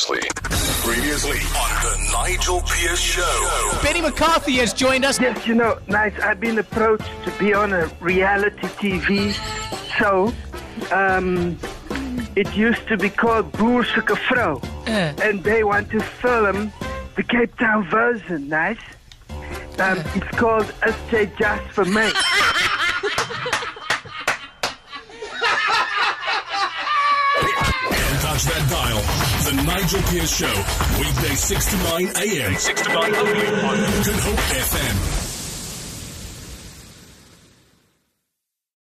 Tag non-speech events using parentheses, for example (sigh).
Previously. Previously on the Nigel Pierce Show. Benni McCarthy has joined us. Yes, you know, nice. I've been approached to be on a reality TV show. Um, it used to be called Boer Soek 'n Vrou. Uh. And they want to film the Cape Town version, nice. Um, it's called SJ Just for Me. (laughs) dial. The Nigel Pierce Show. Weekday 6 to 9 a.m. 6 to 9 only on Good Hope FM.